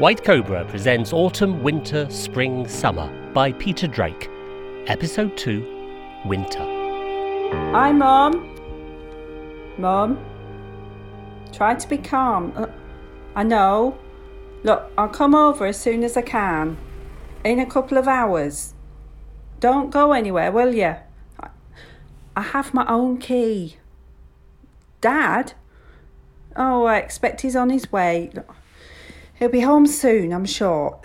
White Cobra presents Autumn, Winter, Spring, Summer by Peter Drake. Episode 2 Winter. Hi, Mum. Mum. Try to be calm. Uh, I know. Look, I'll come over as soon as I can. In a couple of hours. Don't go anywhere, will you? I, I have my own key. Dad? Oh, I expect he's on his way. He'll be home soon, I'm sure.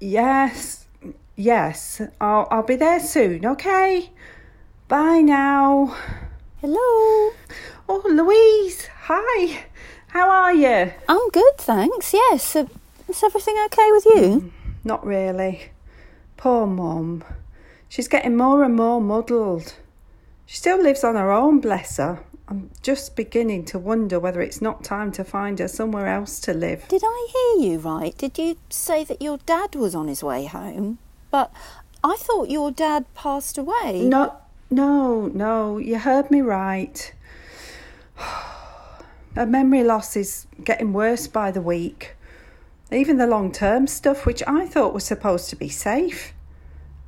Yes, yes, I'll, I'll be there soon, okay? Bye now. Hello. Oh, Louise, hi. How are you? I'm good, thanks. Yes. Uh, is everything okay with you? Not really. Poor Mum. She's getting more and more muddled. She still lives on her own, bless her. I'm just beginning to wonder whether it's not time to find her somewhere else to live. Did I hear you right? Did you say that your dad was on his way home? But I thought your dad passed away. No, no, no, you heard me right. Her memory loss is getting worse by the week. Even the long term stuff, which I thought was supposed to be safe.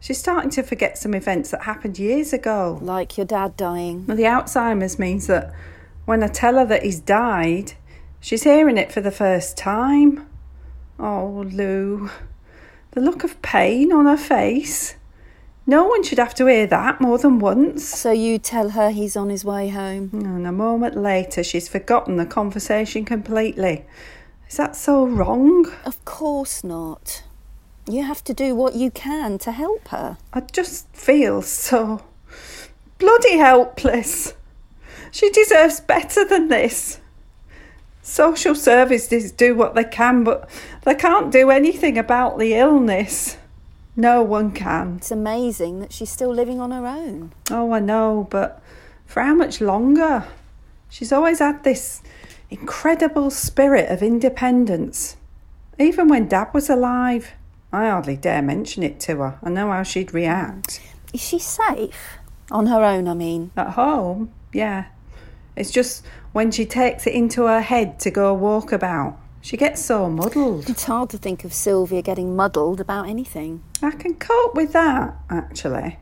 She's starting to forget some events that happened years ago. Like your dad dying. Well, the Alzheimer's means that when I tell her that he's died, she's hearing it for the first time. Oh, Lou, the look of pain on her face. No one should have to hear that more than once. So you tell her he's on his way home. Mm, and a moment later, she's forgotten the conversation completely. Is that so wrong? Of course not. You have to do what you can to help her. I just feel so bloody helpless. She deserves better than this. Social services do what they can, but they can't do anything about the illness. No one can. It's amazing that she's still living on her own. Oh, I know, but for how much longer? She's always had this incredible spirit of independence. Even when Dad was alive, I hardly dare mention it to her. I know how she'd react. Is she safe? On her own, I mean. At home, yeah. It's just when she takes it into her head to go walk about, she gets so muddled. It's hard to think of Sylvia getting muddled about anything. I can cope with that, actually.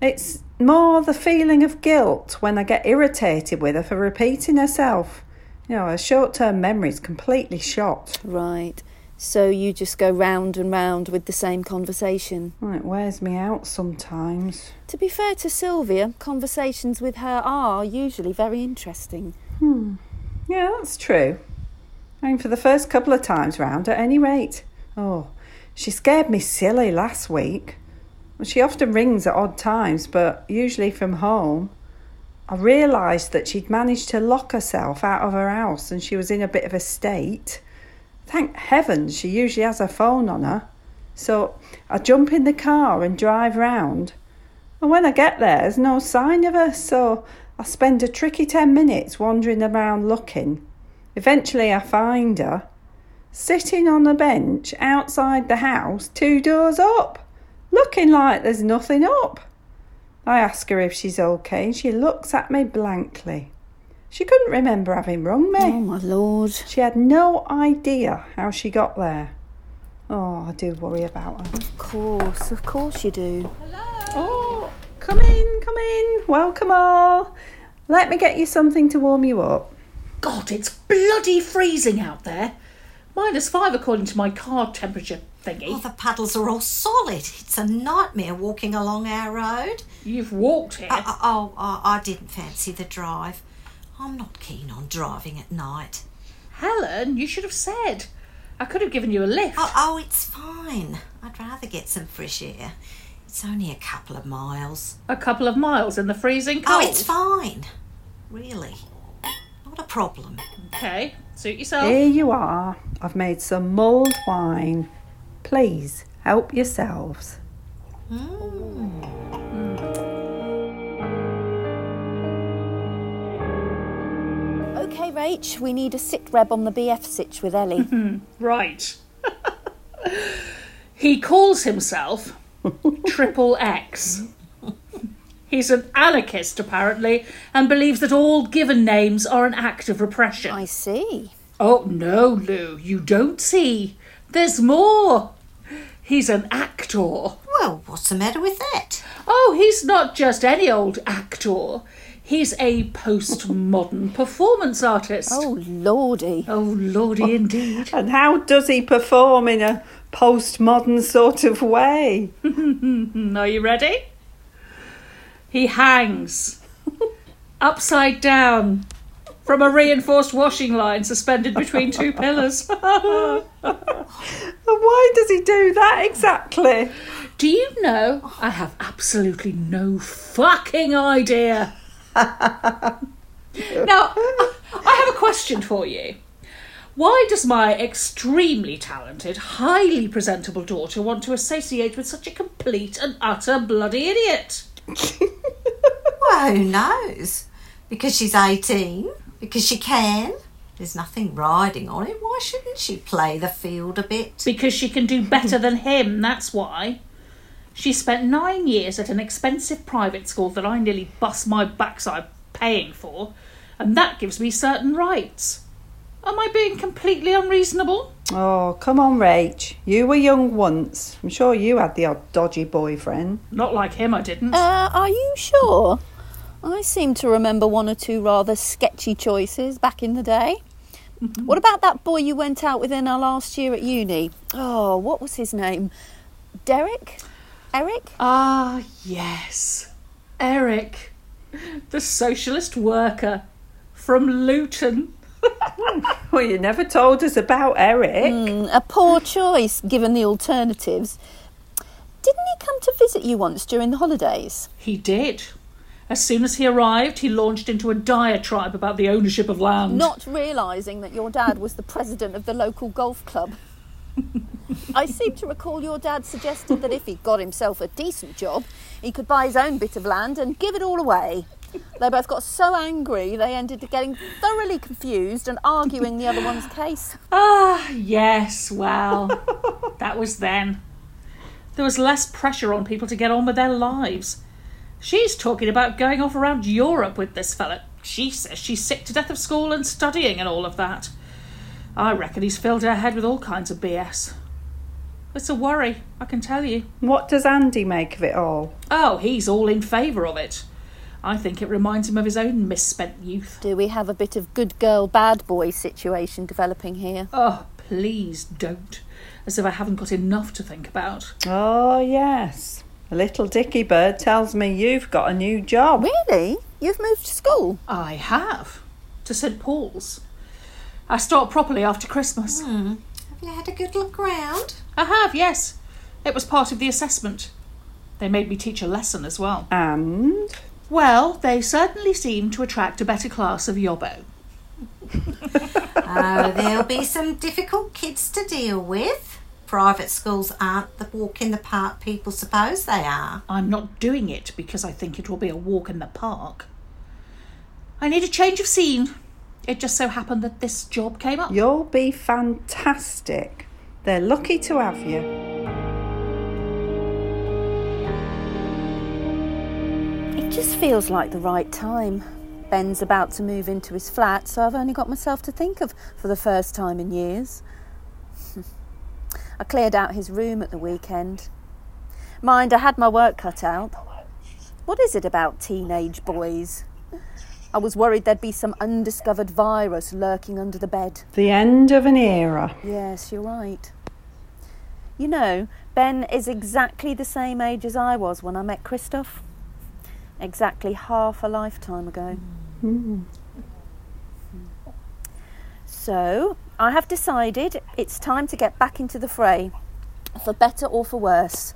It's more the feeling of guilt when I get irritated with her for repeating herself. You know, her short term memory's completely shot. Right. So you just go round and round with the same conversation. Well, it wears me out sometimes. To be fair to Sylvia, conversations with her are usually very interesting. Hmm. Yeah, that's true. I mean, for the first couple of times round, at any rate. Oh, she scared me silly last week. She often rings at odd times, but usually from home. I realised that she'd managed to lock herself out of her house and she was in a bit of a state. Thank heavens she usually has her phone on her. So I jump in the car and drive round. And when I get there, there's no sign of her, so I spend a tricky 10 minutes wandering around looking. Eventually, I find her sitting on a bench outside the house, two doors up, looking like there's nothing up. I ask her if she's okay, and she looks at me blankly. She couldn't remember having rung me. Oh, my lord. She had no idea how she got there. Oh, I do worry about her. Of course, of course you do. Hello. Oh, come in, come in. Welcome all. Let me get you something to warm you up. God, it's bloody freezing out there. Minus five according to my car temperature thingy. Oh, the puddles are all solid. It's a nightmare walking along our road. You've walked here. Uh, uh, oh, I, I didn't fancy the drive. I'm not keen on driving at night. Helen, you should have said. I could have given you a lift. Oh, oh, it's fine. I'd rather get some fresh air. It's only a couple of miles. A couple of miles in the freezing oh, cold? Oh, it's fine. Really. Not a problem. Okay, suit yourself. Here you are. I've made some mulled wine. Please help yourselves. Hmm. Okay, Rach, we need a sit rep on the BF sitch with Ellie. Right. he calls himself Triple X. He's an anarchist, apparently, and believes that all given names are an act of repression. I see. Oh, no, Lou, you don't see. There's more. He's an actor. Well, what's the matter with that? Oh, he's not just any old actor. He's a postmodern performance artist. Oh, lordy. Oh, lordy, indeed. And how does he perform in a postmodern sort of way? Are you ready? He hangs upside down from a reinforced washing line suspended between two pillars. Why does he do that exactly? Do you know? I have absolutely no fucking idea. now, I have a question for you. Why does my extremely talented, highly presentable daughter want to associate with such a complete and utter bloody idiot? Well, who knows? Because she's 18? Because she can? There's nothing riding on it. Why shouldn't she play the field a bit? Because she can do better than him, that's why. She spent nine years at an expensive private school that I nearly bust my backside paying for, and that gives me certain rights. Am I being completely unreasonable? Oh, come on, Rach. You were young once. I'm sure you had the odd dodgy boyfriend. Not like him, I didn't. Uh, are you sure? I seem to remember one or two rather sketchy choices back in the day. What about that boy you went out with in our last year at uni? Oh, what was his name? Derek? Eric? Ah, yes. Eric, the socialist worker from Luton. Well, you never told us about Eric. Mm, a poor choice given the alternatives. Didn't he come to visit you once during the holidays? He did. As soon as he arrived, he launched into a diatribe about the ownership of land. Not realising that your dad was the president of the local golf club. I seem to recall your dad suggested that if he got himself a decent job, he could buy his own bit of land and give it all away. They both got so angry they ended up getting thoroughly confused and arguing the other one's case. Ah, yes, well, that was then. There was less pressure on people to get on with their lives. She's talking about going off around Europe with this fella. She says she's sick to death of school and studying and all of that. I reckon he's filled her head with all kinds of BS. It's a worry, I can tell you. What does Andy make of it all? Oh, he's all in favour of it. I think it reminds him of his own misspent youth. Do we have a bit of good girl, bad boy situation developing here? Oh, please don't. As if I haven't got enough to think about. Oh, yes. A little dicky bird tells me you've got a new job. Really? You've moved to school? I have. To St Paul's. I start properly after Christmas. Have you had a good look round? I have, yes. It was part of the assessment. They made me teach a lesson as well. And Well, they certainly seem to attract a better class of yobbo. Oh, there'll be some difficult kids to deal with. Private schools aren't the walk in the park people suppose they are. I'm not doing it because I think it will be a walk in the park. I need a change of scene. It just so happened that this job came up. you'll be fantastic. They're lucky to have you. It just feels like the right time. Ben's about to move into his flat, so I've only got myself to think of for the first time in years. I cleared out his room at the weekend. Mind, I had my work cut out. What is it about teenage boys? I was worried there'd be some undiscovered virus lurking under the bed. The end of an era. Yes, you're right. You know, Ben is exactly the same age as I was when I met Christoph. Exactly half a lifetime ago. So, I have decided it's time to get back into the fray, for better or for worse.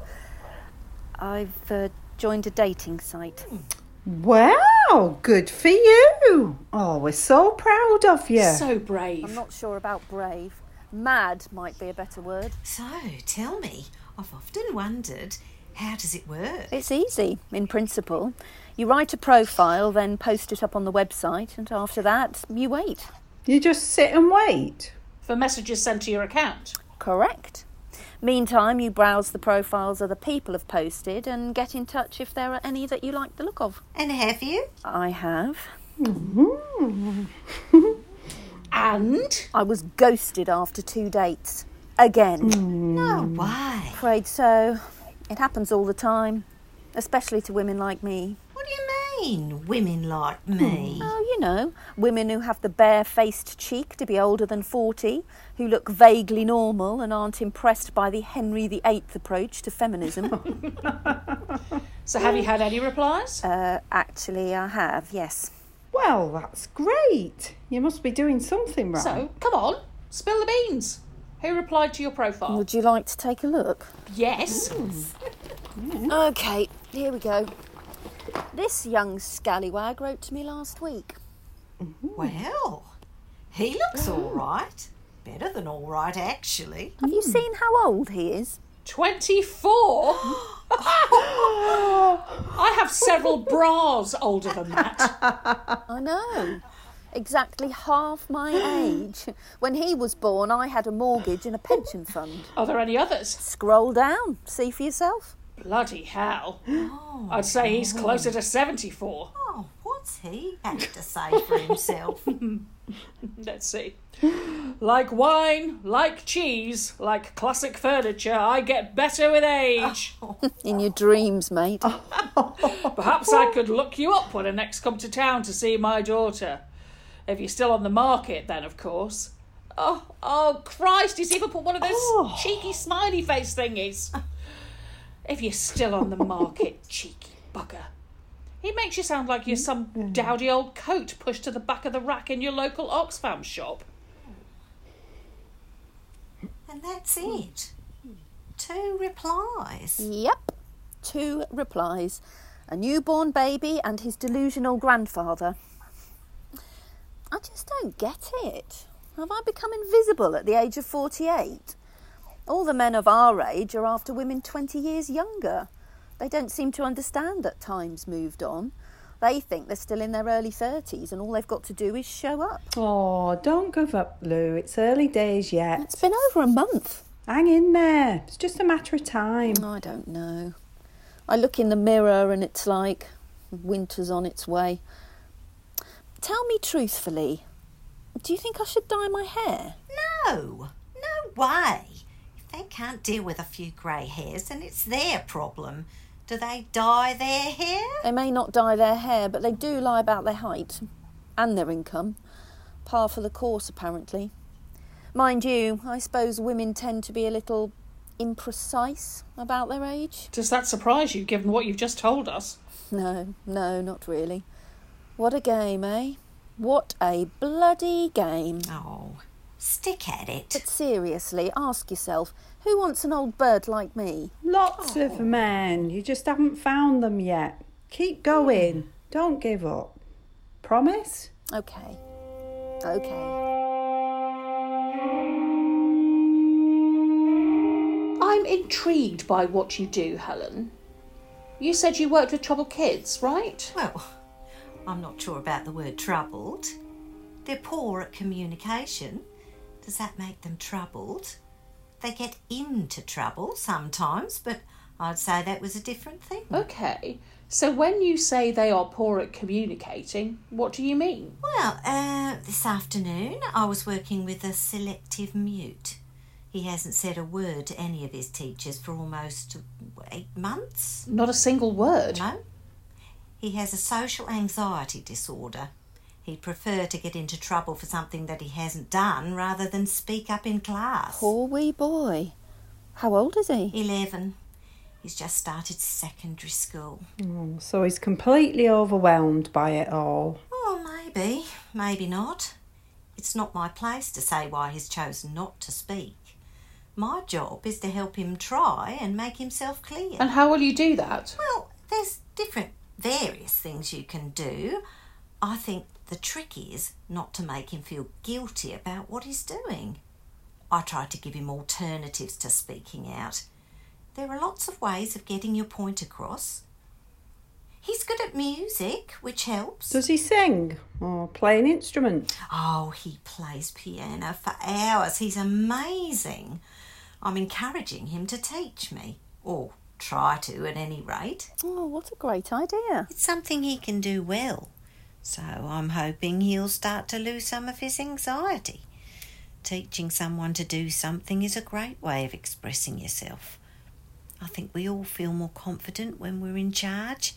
I've uh, joined a dating site. Wow, good for you. Oh, we're so proud of you. So brave. I'm not sure about brave. Mad might be a better word. So, tell me, I've often wondered how does it work? It's easy, in principle. You write a profile, then post it up on the website, and after that, you wait. you just sit and wait. For messages sent to your account. Correct. Meantime, you browse the profiles other people have posted and get in touch if there are any that you like the look of. And have you? I have. Mm-hmm. And I was ghosted after two dates. again. Mm. No mm. way. Afraid so. It happens all the time, especially to women like me. What do you mean, women like me? Oh, you know, women who have the bare-faced cheek to be older than 40, who look vaguely normal and aren't impressed by the Henry VIII approach to feminism. So, have you had any replies? uh, actually, I have, yes. Well, that's great. You must be doing something right. So, come on, spill the beans. Who replied to your profile? Would you like to take a look? Yes. Okay, here we go. This young scallywag wrote to me last week. Mm-hmm. Well, he looks all oh. right. Better than all right, actually. Have you hmm. seen how old he is? 24? I have several bras older than that. I know. Exactly half my age. When he was born, I had a mortgage and a pension fund. Are there any others? Scroll down, see for yourself. Bloody hell. Oh. I'd say he's closer to 74. Oh, what's he had to say for himself? Let's see. Like wine, like cheese, like classic furniture, I get better with age. Oh. In your dreams, mate. Perhaps I could look you up when I next come to town to see my daughter. If you're still on the market, then, of course. Oh, oh, Christ, he's even put one of those oh. cheeky smiley face thingies. If you're still on the market, cheeky bugger. He makes you sound like you're some mm, dowdy old coat pushed to the back of the rack in your local Oxfam shop. and that's it. Two replies. Yep. Two replies a newborn baby and his delusional grandfather. I just don't get it. Have I become invisible at the age of 48? All the men of our age are after women 20 years younger. They don't seem to understand that time's moved on. They think they're still in their early 30s and all they've got to do is show up. Oh, don't give up, Lou. It's early days yet. It's been over a month. Hang in there. It's just a matter of time. I don't know. I look in the mirror and it's like winter's on its way. Tell me truthfully, do you think I should dye my hair? No, no way. If they can't deal with a few grey hairs, and it's their problem. Do they dye their hair? They may not dye their hair, but they do lie about their height and their income. Par for the course, apparently. Mind you, I suppose women tend to be a little imprecise about their age. Does that surprise you, given what you've just told us? No, no, not really. What a game, eh? What a bloody game. Oh, stick at it. But seriously, ask yourself who wants an old bird like me? Lots of oh. men. You just haven't found them yet. Keep going. Don't give up. Promise? Okay. Okay. I'm intrigued by what you do, Helen. You said you worked with troubled kids, right? Well, I'm not sure about the word troubled. They're poor at communication. Does that make them troubled? They get into trouble sometimes, but I'd say that was a different thing. Okay. So when you say they are poor at communicating, what do you mean? Well, uh, this afternoon I was working with a selective mute. He hasn't said a word to any of his teachers for almost eight months. Not a single word. No. He has a social anxiety disorder. He'd prefer to get into trouble for something that he hasn't done rather than speak up in class. Poor wee boy. How old is he? 11. He's just started secondary school. Oh, so he's completely overwhelmed by it all. Oh, maybe, maybe not. It's not my place to say why he's chosen not to speak. My job is to help him try and make himself clear. And how will you do that? Well, there's different, various things you can do. I think the trick is not to make him feel guilty about what he's doing. I try to give him alternatives to speaking out. There are lots of ways of getting your point across. He's good at music, which helps. Does he sing or play an instrument? Oh, he plays piano for hours. He's amazing. I'm encouraging him to teach me, or try to at any rate. Oh, what a great idea. It's something he can do well. So I'm hoping he'll start to lose some of his anxiety. Teaching someone to do something is a great way of expressing yourself. I think we all feel more confident when we're in charge,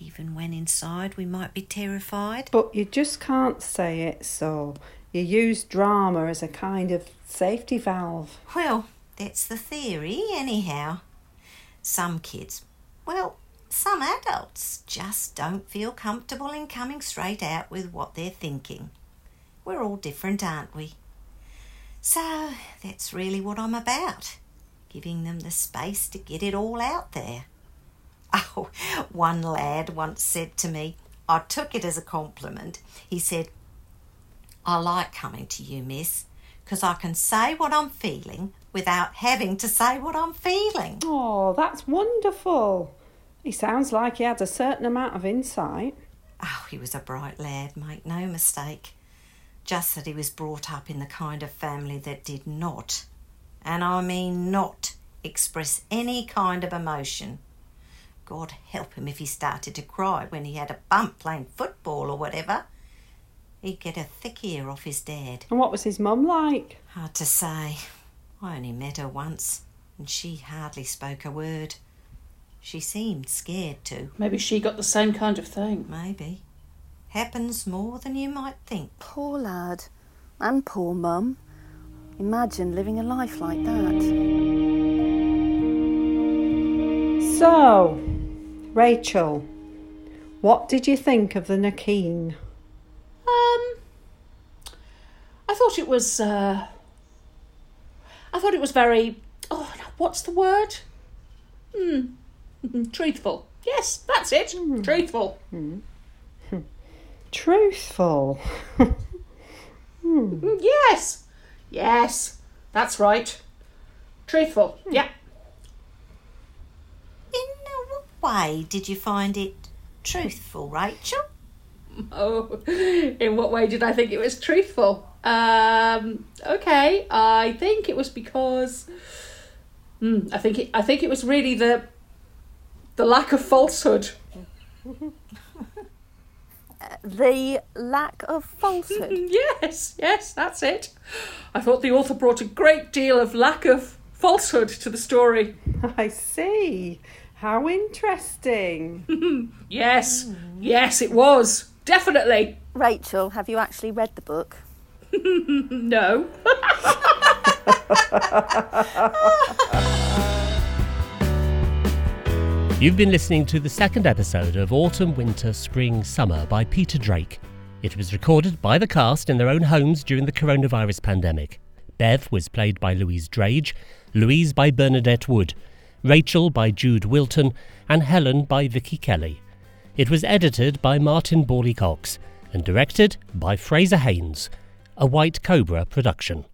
even when inside we might be terrified. But you just can't say it, so you use drama as a kind of safety valve. Well, that's the theory, anyhow. Some kids, well, some adults just don't feel comfortable in coming straight out with what they're thinking. We're all different, aren't we? So that's really what I'm about giving them the space to get it all out there. Oh, one lad once said to me, I took it as a compliment. He said, I like coming to you, miss, because I can say what I'm feeling without having to say what I'm feeling. Oh, that's wonderful. He sounds like he had a certain amount of insight. Oh, he was a bright lad, make no mistake. Just that he was brought up in the kind of family that did not, and I mean not, express any kind of emotion. God help him if he started to cry when he had a bump playing football or whatever. He'd get a thick ear off his dad. And what was his mum like? Hard to say. I only met her once, and she hardly spoke a word. She seemed scared too. Maybe she got the same kind of thing. Maybe. Happens more than you might think. Poor lad. And poor mum. Imagine living a life like that. So, Rachel, what did you think of the Nakeen? Um, I thought it was. Uh, I thought it was very. Oh, now what's the word? Hmm. Truthful. Yes, that's it. Truthful. Truthful. Mm, Yes. Yes. That's right. Truthful. Yeah. In what way did you find it truthful, Rachel? Oh, in what way did I think it was truthful? Um, okay, I think it was because. Hmm, I think it. I think it was really the. The lack of falsehood. The lack of falsehood. Yes, yes, that's it. I thought the author brought a great deal of lack of falsehood to the story. I see. How interesting. Yes, yes, it was definitely. Rachel, have you actually read the book? No. You've been listening to the second episode of Autumn, Winter, Spring, Summer by Peter Drake. It was recorded by the cast in their own homes during the coronavirus pandemic. Bev was played by Louise Drage, Louise by Bernadette Wood, Rachel by Jude Wilton, and Helen by Vicky Kelly. It was edited by Martin Borley Cox and directed by Fraser Haines, a White Cobra production.